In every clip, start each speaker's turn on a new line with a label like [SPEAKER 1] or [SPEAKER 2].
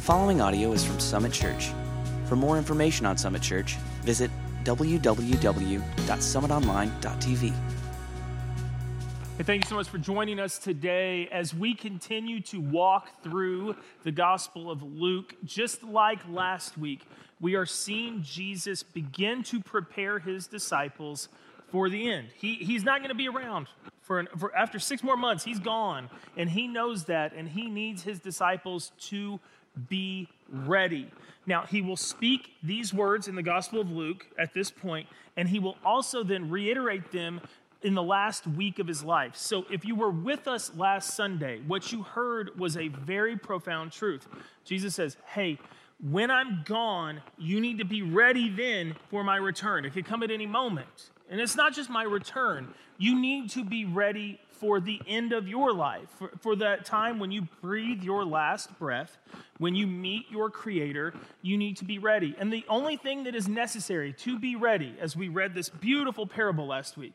[SPEAKER 1] The following audio is from Summit Church. For more information on Summit Church, visit www.summitonline.tv.
[SPEAKER 2] Thank you so much for joining us today as we continue to walk through the Gospel of Luke. Just like last week, we are seeing Jesus begin to prepare his disciples for the end. He, he's not going to be around for, an, for after six more months. He's gone, and he knows that, and he needs his disciples to be ready. Now, he will speak these words in the Gospel of Luke at this point, and he will also then reiterate them in the last week of his life. So, if you were with us last Sunday, what you heard was a very profound truth. Jesus says, Hey, when I'm gone, you need to be ready then for my return. It could come at any moment. And it's not just my return, you need to be ready for the end of your life, for, for that time when you breathe your last breath, when you meet your Creator, you need to be ready. And the only thing that is necessary to be ready, as we read this beautiful parable last week,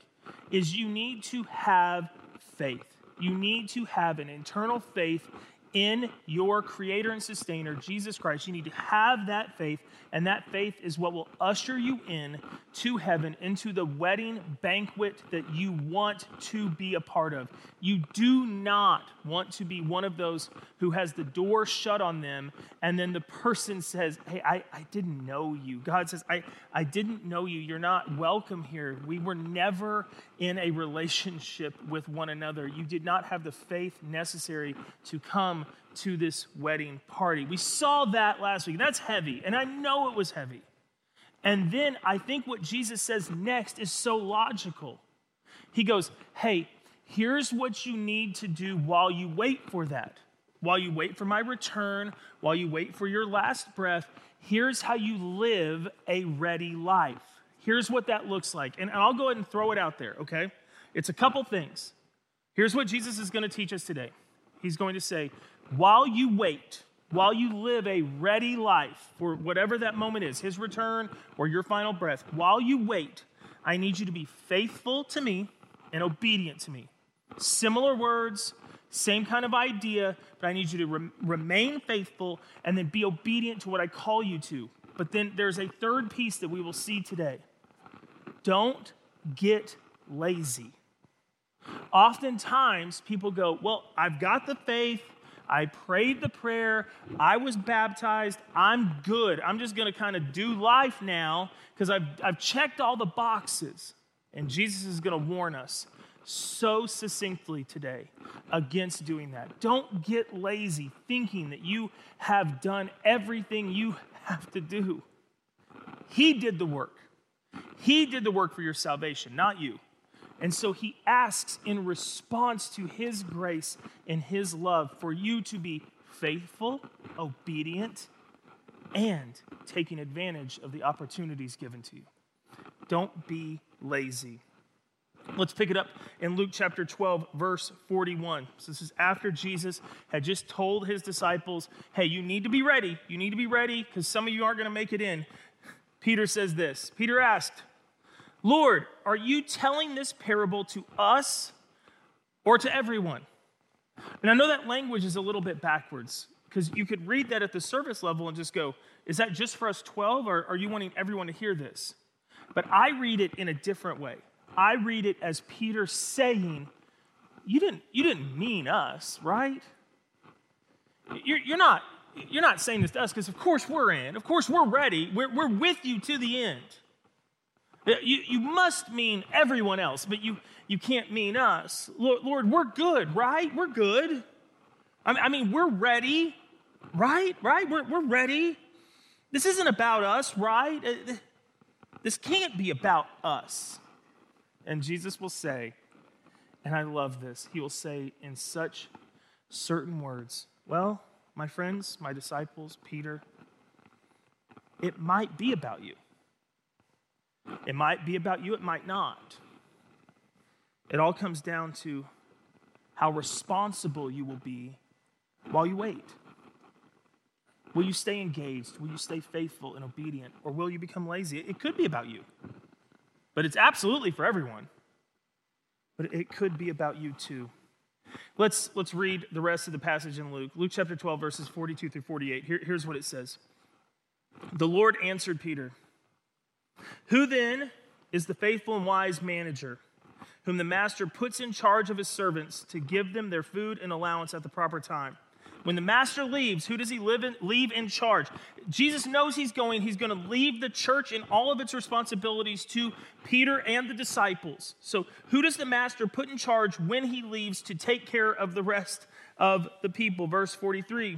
[SPEAKER 2] is you need to have faith. You need to have an internal faith in your creator and sustainer, Jesus Christ. You need to have that faith, and that faith is what will usher you in to heaven, into the wedding banquet that you want to be a part of. You do not want to be one of those who has the door shut on them, and then the person says, Hey, I, I didn't know you. God says, I, I didn't know you. You're not welcome here. We were never in a relationship with one another. You did not have the faith necessary to come to this wedding party. We saw that last week. That's heavy, and I know it was heavy. And then I think what Jesus says next is so logical. He goes, Hey, here's what you need to do while you wait for that. While you wait for my return, while you wait for your last breath, here's how you live a ready life. Here's what that looks like. And I'll go ahead and throw it out there, okay? It's a couple things. Here's what Jesus is going to teach us today. He's going to say, while you wait, while you live a ready life for whatever that moment is, his return or your final breath, while you wait, I need you to be faithful to me and obedient to me. Similar words, same kind of idea, but I need you to re- remain faithful and then be obedient to what I call you to. But then there's a third piece that we will see today. Don't get lazy. Oftentimes, people go, Well, I've got the faith, I prayed the prayer, I was baptized, I'm good. I'm just going to kind of do life now because I've, I've checked all the boxes. And Jesus is going to warn us so succinctly today against doing that. Don't get lazy thinking that you have done everything you have to do. He did the work. He did the work for your salvation, not you. And so he asks in response to his grace and his love for you to be faithful, obedient, and taking advantage of the opportunities given to you. Don't be lazy. Let's pick it up in Luke chapter 12, verse 41. So, this is after Jesus had just told his disciples, Hey, you need to be ready. You need to be ready because some of you aren't going to make it in. Peter says this Peter asked, Lord, are you telling this parable to us or to everyone? And I know that language is a little bit backwards because you could read that at the service level and just go, is that just for us 12 or are you wanting everyone to hear this? But I read it in a different way. I read it as Peter saying, you didn't, you didn't mean us, right? You're, you're, not, you're not saying this to us because, of course, we're in. Of course, we're ready. We're, we're with you to the end. You, you must mean everyone else, but you, you can't mean us. Lord, Lord we're good, right? We're good. I mean, we're ready, right? Right? We're, we're ready. This isn't about us, right? Uh, this can't be about us. And Jesus will say, and I love this, he will say in such certain words, Well, my friends, my disciples, Peter, it might be about you. It might be about you, it might not. It all comes down to how responsible you will be while you wait. Will you stay engaged? Will you stay faithful and obedient? Or will you become lazy? It could be about you, but it's absolutely for everyone. But it could be about you too. Let's, let's read the rest of the passage in Luke. Luke chapter 12, verses 42 through 48. Here, here's what it says The Lord answered Peter, Who then is the faithful and wise manager, whom the master puts in charge of his servants to give them their food and allowance at the proper time? When the master leaves, who does he in, leave in charge? Jesus knows he's going. He's going to leave the church and all of its responsibilities to Peter and the disciples. So, who does the master put in charge when he leaves to take care of the rest of the people? Verse 43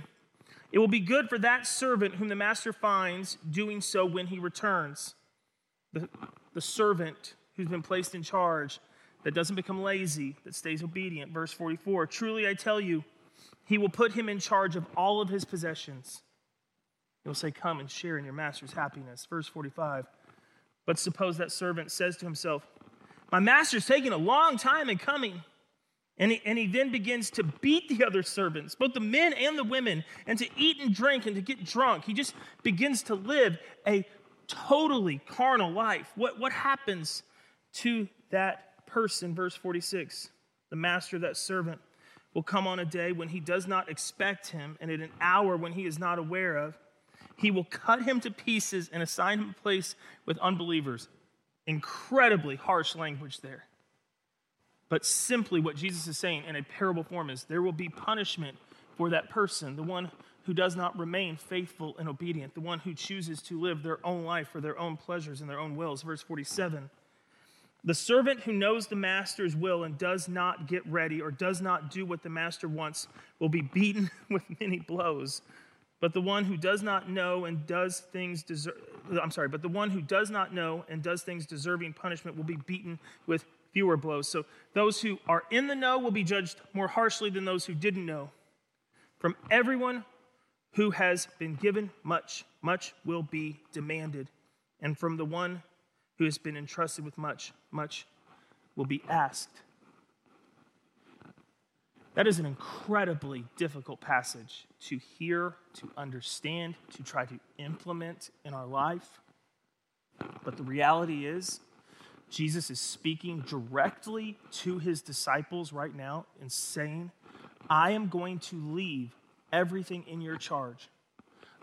[SPEAKER 2] It will be good for that servant whom the master finds doing so when he returns. The, the servant who's been placed in charge that doesn't become lazy, that stays obedient. Verse 44 Truly I tell you, he will put him in charge of all of his possessions. He'll say, Come and share in your master's happiness. Verse 45. But suppose that servant says to himself, My master's taking a long time in coming. And he, and he then begins to beat the other servants, both the men and the women, and to eat and drink and to get drunk. He just begins to live a totally carnal life. What, what happens to that person? Verse 46 The master of that servant will come on a day when he does not expect him, and at an hour when he is not aware of. He will cut him to pieces and assign him a place with unbelievers. Incredibly harsh language there. But simply what Jesus is saying in a parable form is there will be punishment for that person, the one who does not remain faithful and obedient, the one who chooses to live their own life for their own pleasures and their own wills. Verse 47 the servant who knows the master's will and does not get ready or does not do what the master wants will be beaten with many blows. But the one who does not know and does things deserve, I'm sorry, but the one who does not know and does things deserving punishment will be beaten with fewer blows. So those who are in the know will be judged more harshly than those who didn't know. From everyone who has been given much, much will be demanded. And from the one who has been entrusted with much, much will be asked. That is an incredibly difficult passage to hear, to understand, to try to implement in our life. But the reality is, Jesus is speaking directly to his disciples right now and saying, I am going to leave everything in your charge.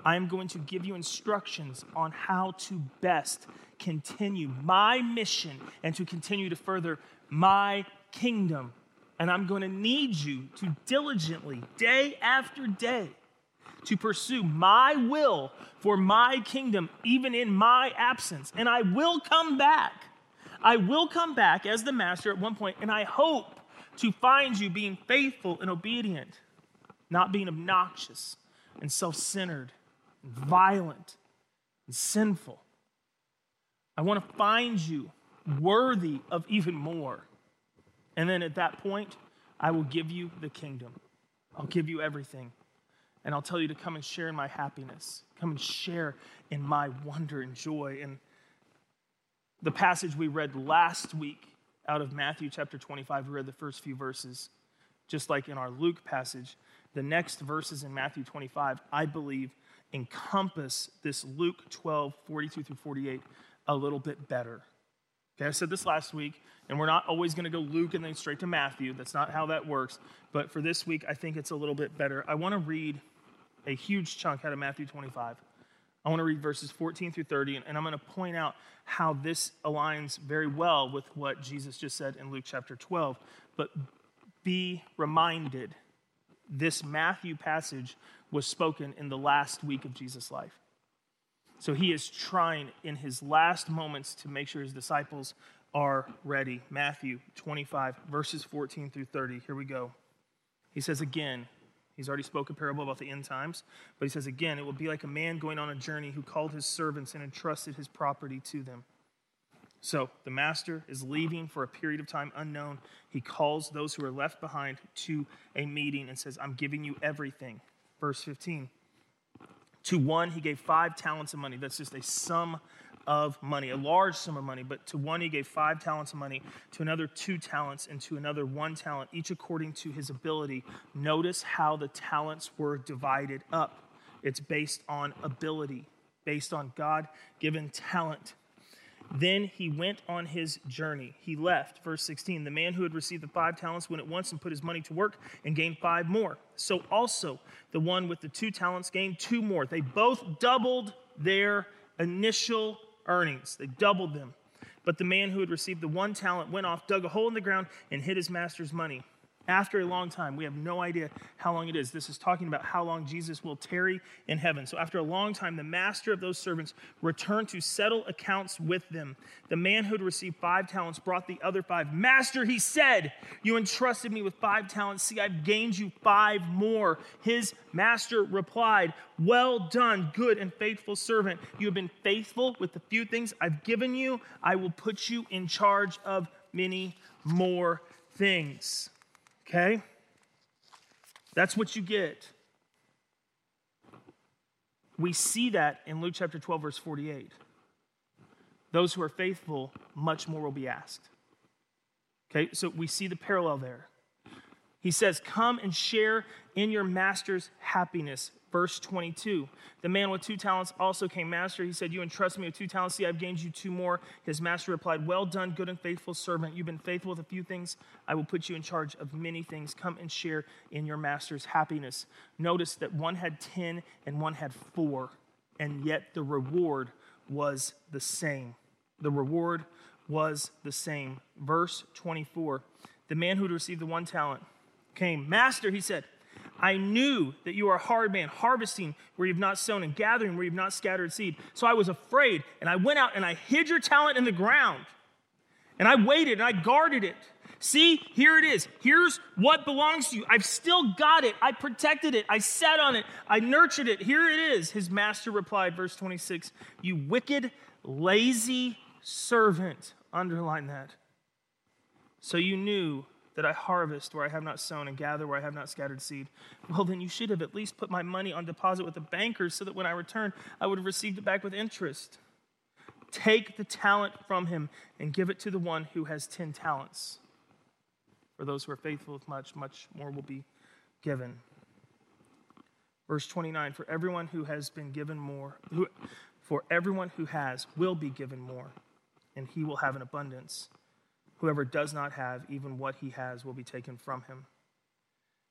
[SPEAKER 2] I am going to give you instructions on how to best continue my mission and to continue to further my kingdom. And I'm going to need you to diligently, day after day, to pursue my will for my kingdom, even in my absence. And I will come back. I will come back as the master at one point, and I hope to find you being faithful and obedient, not being obnoxious and self centered violent and sinful. I want to find you worthy of even more. And then at that point, I will give you the kingdom. I'll give you everything. And I'll tell you to come and share in my happiness. Come and share in my wonder and joy. And the passage we read last week out of Matthew chapter 25, we read the first few verses, just like in our Luke passage. The next verses in Matthew 25, I believe, encompass this Luke 12, 42 through 48 a little bit better. Okay, I said this last week, and we're not always going to go Luke and then straight to Matthew. That's not how that works. But for this week, I think it's a little bit better. I want to read a huge chunk out of Matthew 25. I want to read verses 14 through 30, and I'm going to point out how this aligns very well with what Jesus just said in Luke chapter 12. But be reminded this Matthew passage was spoken in the last week of Jesus' life. So he is trying in his last moments to make sure his disciples are ready. Matthew 25, verses 14 through 30. Here we go. He says again, he's already spoke a parable about the end times, but he says again, it will be like a man going on a journey who called his servants and entrusted his property to them. So the master is leaving for a period of time unknown. He calls those who are left behind to a meeting and says, I'm giving you everything. Verse 15. To one, he gave five talents of money. That's just a sum of money, a large sum of money. But to one, he gave five talents of money, to another, two talents, and to another, one talent, each according to his ability. Notice how the talents were divided up. It's based on ability, based on God given talent. Then he went on his journey. He left. Verse 16 The man who had received the five talents went at once and put his money to work and gained five more. So also the one with the two talents gained two more. They both doubled their initial earnings, they doubled them. But the man who had received the one talent went off, dug a hole in the ground, and hid his master's money after a long time. We have no idea how long it is. This is talking about how long Jesus will tarry in heaven. So, after a long time, the master of those servants returned to settle accounts with them. The man who had received five talents brought the other five. Master, he said, You entrusted me with five talents. See, I've gained you five more. His master replied, Well done, good and faithful servant. You have been faithful with the few things I've given you. I will put you in charge of many more things. Okay? That's what you get. We see that in Luke chapter 12, verse 48. Those who are faithful, much more will be asked. Okay, so we see the parallel there. He says, Come and share in your master's happiness. Verse 22 The man with two talents also came master. He said, You entrust me with two talents. See, I've gained you two more. His master replied, Well done, good and faithful servant. You've been faithful with a few things. I will put you in charge of many things. Come and share in your master's happiness. Notice that one had 10 and one had four, and yet the reward was the same. The reward was the same. Verse 24 The man who had received the one talent came. Master, he said, I knew that you are a hard man, harvesting where you've not sown and gathering where you've not scattered seed. So I was afraid, and I went out and I hid your talent in the ground. And I waited and I guarded it. See, here it is. Here's what belongs to you. I've still got it. I protected it. I sat on it. I nurtured it. Here it is. His master replied, verse 26 You wicked, lazy servant. Underline that. So you knew that I harvest where I have not sown and gather where I have not scattered seed. Well, then you should have at least put my money on deposit with the bankers so that when I return, I would have received it back with interest. Take the talent from him and give it to the one who has 10 talents. For those who are faithful with much, much more will be given. Verse 29 For everyone who has been given more, who, for everyone who has will be given more, and he will have an abundance. Whoever does not have, even what he has, will be taken from him.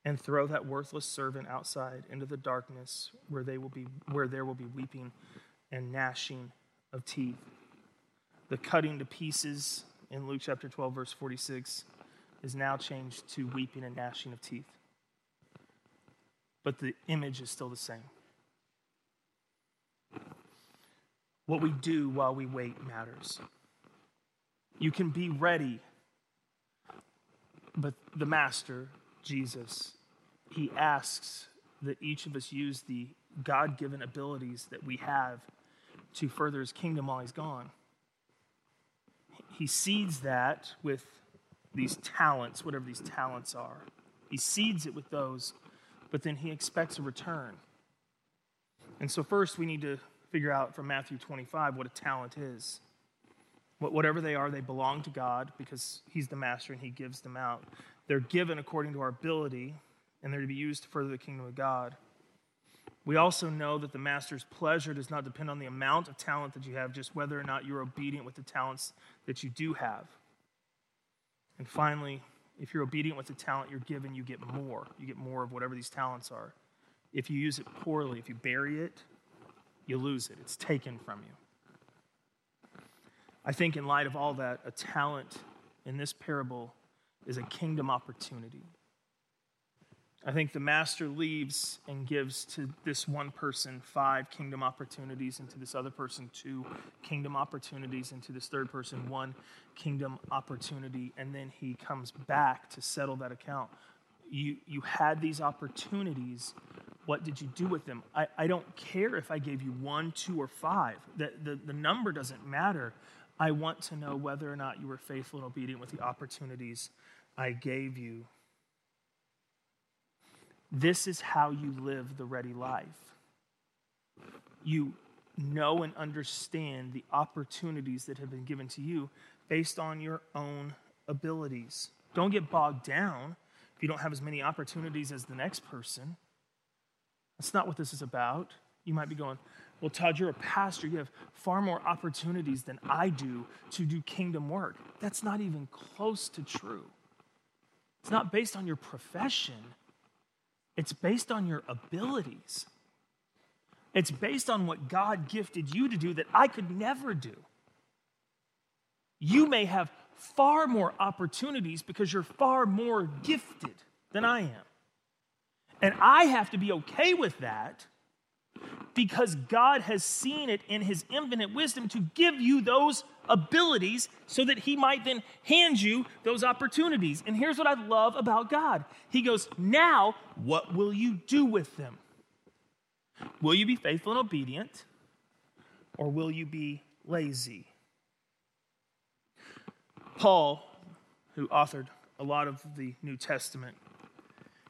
[SPEAKER 2] And throw that worthless servant outside into the darkness where, they will be, where there will be weeping and gnashing of teeth. The cutting to pieces in Luke chapter 12, verse 46, is now changed to weeping and gnashing of teeth. But the image is still the same. What we do while we wait matters. You can be ready. But the Master, Jesus, he asks that each of us use the God given abilities that we have to further his kingdom while he's gone. He seeds that with these talents, whatever these talents are. He seeds it with those, but then he expects a return. And so, first, we need to figure out from Matthew 25 what a talent is. Whatever they are, they belong to God because He's the master and He gives them out. They're given according to our ability, and they're to be used to further the kingdom of God. We also know that the master's pleasure does not depend on the amount of talent that you have, just whether or not you're obedient with the talents that you do have. And finally, if you're obedient with the talent you're given, you get more. You get more of whatever these talents are. If you use it poorly, if you bury it, you lose it. It's taken from you. I think, in light of all that, a talent in this parable is a kingdom opportunity. I think the master leaves and gives to this one person five kingdom opportunities, and to this other person two kingdom opportunities, and to this third person one kingdom opportunity, and then he comes back to settle that account. You, you had these opportunities. What did you do with them? I, I don't care if I gave you one, two, or five. The, the, the number doesn't matter. I want to know whether or not you were faithful and obedient with the opportunities I gave you. This is how you live the ready life. You know and understand the opportunities that have been given to you based on your own abilities. Don't get bogged down if you don't have as many opportunities as the next person. That's not what this is about. You might be going, well, Todd, you're a pastor. You have far more opportunities than I do to do kingdom work. That's not even close to true. It's not based on your profession, it's based on your abilities. It's based on what God gifted you to do that I could never do. You may have far more opportunities because you're far more gifted than I am. And I have to be okay with that because God has seen it in his infinite wisdom to give you those abilities so that he might then hand you those opportunities. And here's what I love about God He goes, Now, what will you do with them? Will you be faithful and obedient, or will you be lazy? Paul, who authored a lot of the New Testament,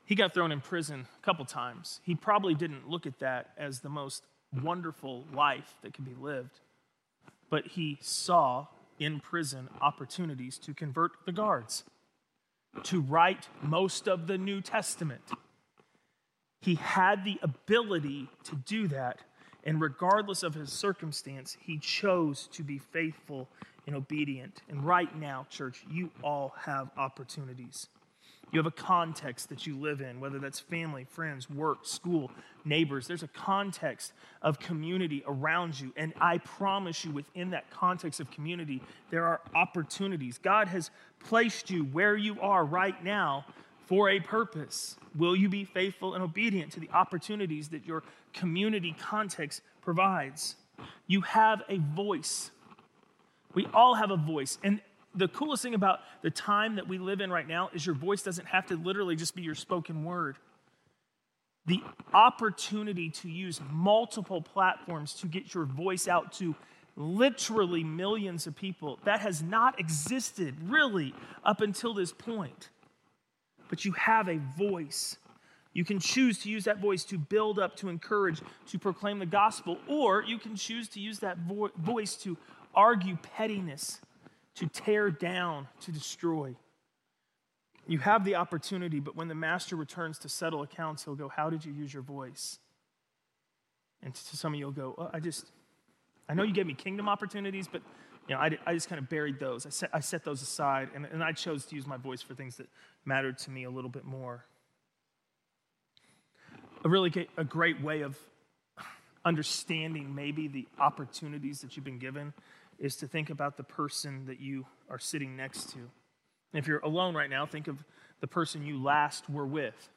[SPEAKER 2] he got thrown in prison a couple times. He probably didn't look at that as the most wonderful life that could be lived, but he saw in prison opportunities to convert the guards, to write most of the New Testament. He had the ability to do that, and regardless of his circumstance, he chose to be faithful and obedient. And right now, church, you all have opportunities. You have a context that you live in, whether that's family, friends, work, school, neighbors. There's a context of community around you. And I promise you, within that context of community, there are opportunities. God has placed you where you are right now for a purpose. Will you be faithful and obedient to the opportunities that your community context provides? You have a voice. We all have a voice. And the coolest thing about the time that we live in right now is your voice doesn't have to literally just be your spoken word. The opportunity to use multiple platforms to get your voice out to literally millions of people, that has not existed really up until this point. But you have a voice. You can choose to use that voice to build up, to encourage, to proclaim the gospel, or you can choose to use that vo- voice to argue pettiness to tear down, to destroy. You have the opportunity, but when the master returns to settle accounts, he'll go, How did you use your voice? And to some of you, will go, oh, I just, I know you gave me kingdom opportunities, but you know, I, I just kind of buried those. I set, I set those aside, and, and I chose to use my voice for things that mattered to me a little bit more. A really a great way of understanding maybe the opportunities that you've been given is to think about the person that you are sitting next to. And if you're alone right now, think of the person you last were with.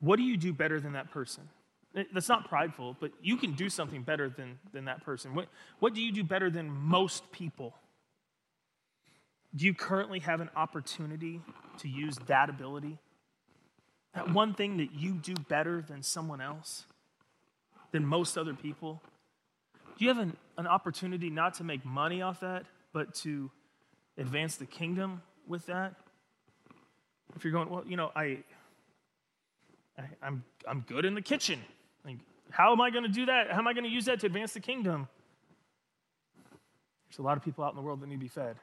[SPEAKER 2] What do you do better than that person? Eh, that's not prideful, but you can do something better than, than that person. What, what do you do better than most people? Do you currently have an opportunity to use that ability? That one thing that you do better than someone else, than most other people? Do you have an, an opportunity not to make money off that, but to advance the kingdom with that? If you're going, well, you know, I, I am I'm, I'm good in the kitchen. Like, how am I going to do that? How am I going to use that to advance the kingdom? There's a lot of people out in the world that need to be fed.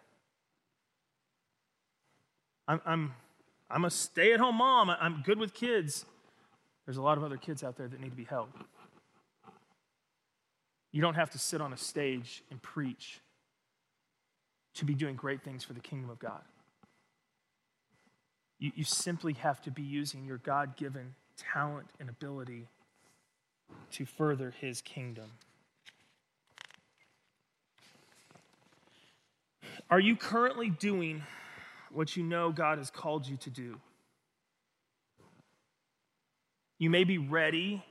[SPEAKER 2] I'm, I'm, I'm a stay at home mom. I'm good with kids. There's a lot of other kids out there that need to be helped. You don't have to sit on a stage and preach to be doing great things for the kingdom of God. You, you simply have to be using your God given talent and ability to further his kingdom. Are you currently doing what you know God has called you to do? You may be ready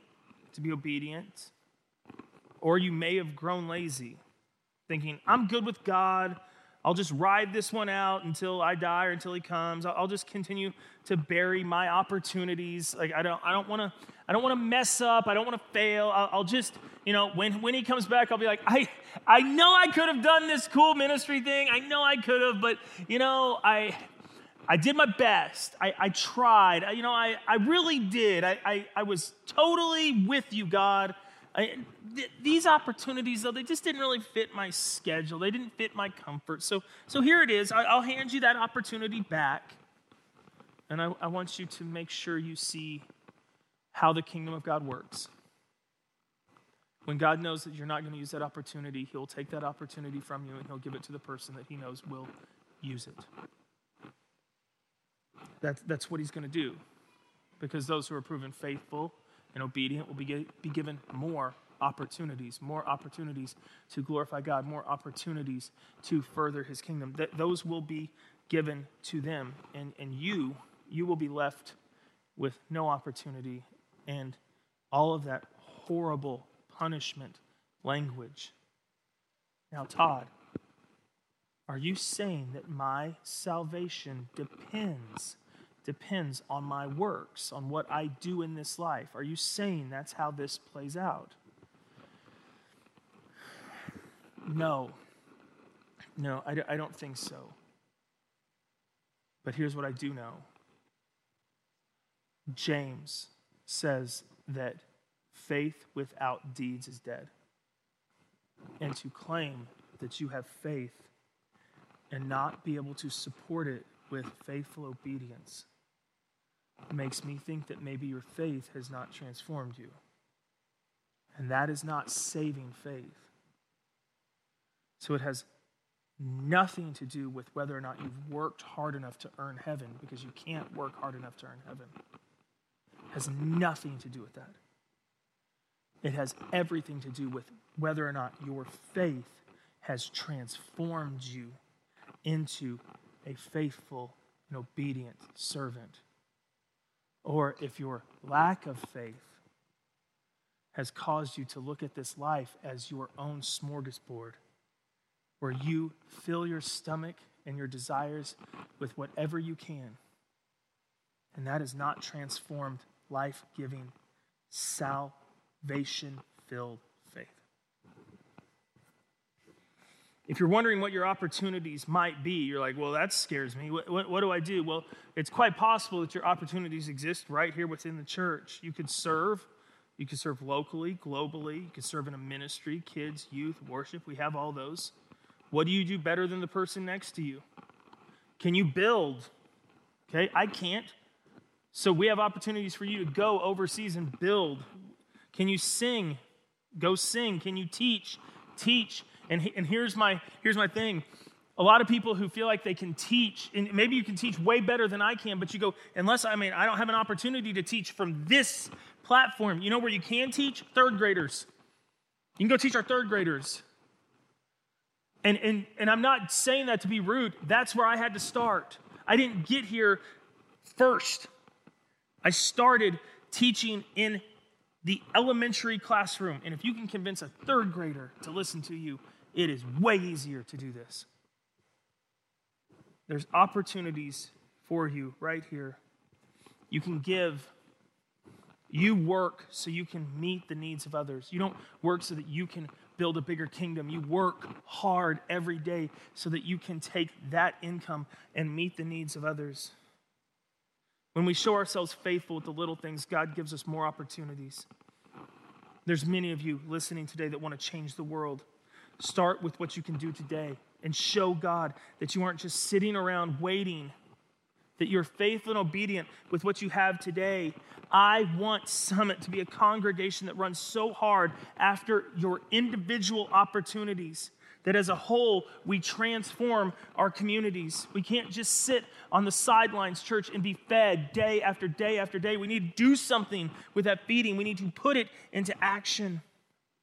[SPEAKER 2] to be obedient. Or you may have grown lazy, thinking, I'm good with God. I'll just ride this one out until I die or until he comes. I'll just continue to bury my opportunities. Like I don't, I don't want to, I don't want to mess up. I don't want to fail. I'll, I'll, just, you know, when when he comes back, I'll be like, I, I know I could have done this cool ministry thing. I know I could have, but you know, I, I did my best. I, I tried. I, you know, I, I really did. I, I, I was totally with you, God. I, th- these opportunities, though, they just didn't really fit my schedule. They didn't fit my comfort. So, so here it is. I, I'll hand you that opportunity back. And I, I want you to make sure you see how the kingdom of God works. When God knows that you're not going to use that opportunity, He'll take that opportunity from you and He'll give it to the person that He knows will use it. That, that's what He's going to do. Because those who are proven faithful and obedient will be, be given more opportunities, more opportunities to glorify God, more opportunities to further His kingdom. That those will be given to them, and, and you, you will be left with no opportunity and all of that horrible punishment language. Now, Todd, are you saying that my salvation depends depends on my works, on what I do in this life? Are you saying that's how this plays out? No. No, I, I don't think so. But here's what I do know James says that faith without deeds is dead. And to claim that you have faith and not be able to support it with faithful obedience makes me think that maybe your faith has not transformed you. And that is not saving faith. So it has nothing to do with whether or not you've worked hard enough to earn heaven, because you can't work hard enough to earn heaven. It has nothing to do with that. It has everything to do with whether or not your faith has transformed you into a faithful and obedient servant. Or if your lack of faith has caused you to look at this life as your own smorgasbord where you fill your stomach and your desires with whatever you can. And that is not transformed, life giving, salvation filled faith. If you're wondering what your opportunities might be, you're like, well, that scares me. What, what, what, do I do? Well, it's quite possible that your opportunities exist right here within the church. You could serve. You could serve locally, globally. You could serve in a ministry, kids, youth, worship. We have all those. What do you do better than the person next to you? Can you build? Okay, I can't. So we have opportunities for you to go overseas and build. Can you sing? Go sing. Can you teach? Teach. And, and here's, my, here's my thing. A lot of people who feel like they can teach, and maybe you can teach way better than I can, but you go, unless I mean, I don't have an opportunity to teach from this platform. You know where you can teach? Third graders. You can go teach our third graders. And, and, and I'm not saying that to be rude. That's where I had to start. I didn't get here first. I started teaching in the elementary classroom. And if you can convince a third grader to listen to you, it is way easier to do this. There's opportunities for you right here. You can give. You work so you can meet the needs of others. You don't work so that you can build a bigger kingdom. You work hard every day so that you can take that income and meet the needs of others. When we show ourselves faithful with the little things, God gives us more opportunities. There's many of you listening today that want to change the world. Start with what you can do today and show God that you aren't just sitting around waiting that you're faithful and obedient with what you have today. I want Summit to be a congregation that runs so hard after your individual opportunities that as a whole we transform our communities. We can't just sit on the sidelines, church, and be fed day after day after day. We need to do something with that feeding, we need to put it into action.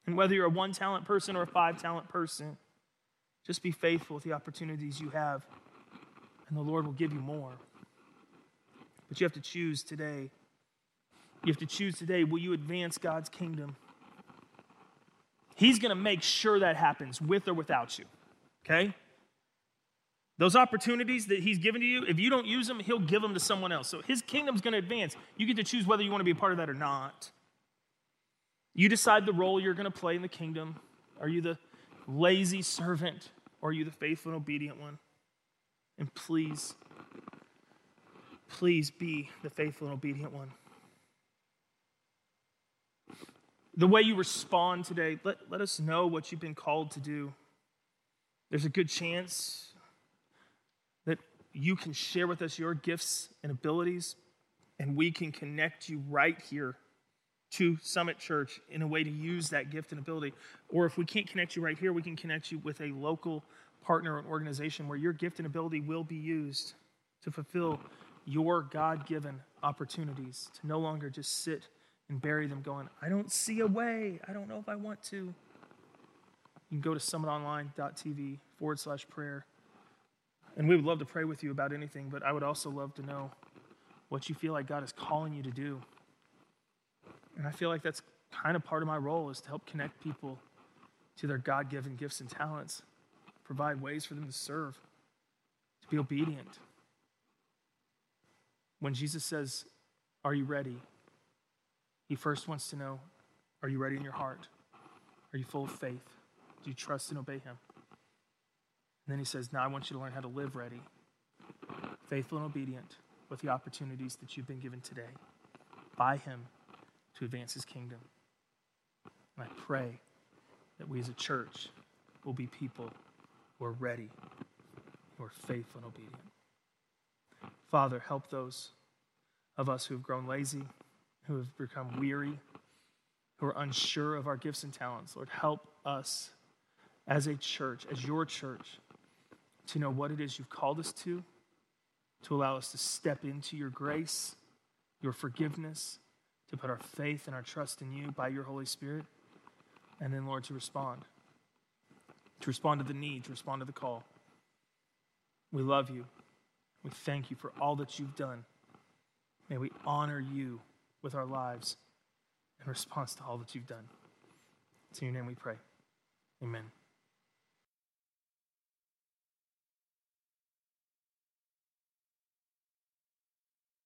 [SPEAKER 2] And whether you're a one talent person or a five talent person, just be faithful with the opportunities you have, and the Lord will give you more. But you have to choose today. You have to choose today will you advance God's kingdom? He's going to make sure that happens with or without you. Okay? Those opportunities that he's given to you, if you don't use them, he'll give them to someone else. So his kingdom's going to advance. You get to choose whether you want to be a part of that or not. You decide the role you're going to play in the kingdom. Are you the lazy servant or are you the faithful and obedient one? And please Please be the faithful and obedient one. The way you respond today, let, let us know what you've been called to do. There's a good chance that you can share with us your gifts and abilities, and we can connect you right here to Summit Church in a way to use that gift and ability. Or if we can't connect you right here, we can connect you with a local partner or organization where your gift and ability will be used to fulfill your God given opportunities, to no longer just sit and bury them going, I don't see a way. I don't know if I want to. You can go to summitonline.tv forward slash prayer. And we would love to pray with you about anything, but I would also love to know what you feel like God is calling you to do. And I feel like that's kind of part of my role is to help connect people to their God given gifts and talents, provide ways for them to serve, to be obedient. When Jesus says, Are you ready? He first wants to know, Are you ready in your heart? Are you full of faith? Do you trust and obey Him? And then He says, Now I want you to learn how to live ready, faithful and obedient with the opportunities that you've been given today by Him to advance His kingdom. And I pray that we as a church will be people who are ready, who are faithful and obedient. Father, help those of us who have grown lazy, who have become weary, who are unsure of our gifts and talents. Lord, help us as a church, as your church, to know what it is you've called us to, to allow us to step into your grace, your forgiveness, to put our faith and our trust in you by your Holy Spirit, and then, Lord, to respond. To respond to the need, to respond to the call. We love you. We thank you for all that you've done. May we honor you with our lives in response to all that you've done. It's in your name we pray. Amen.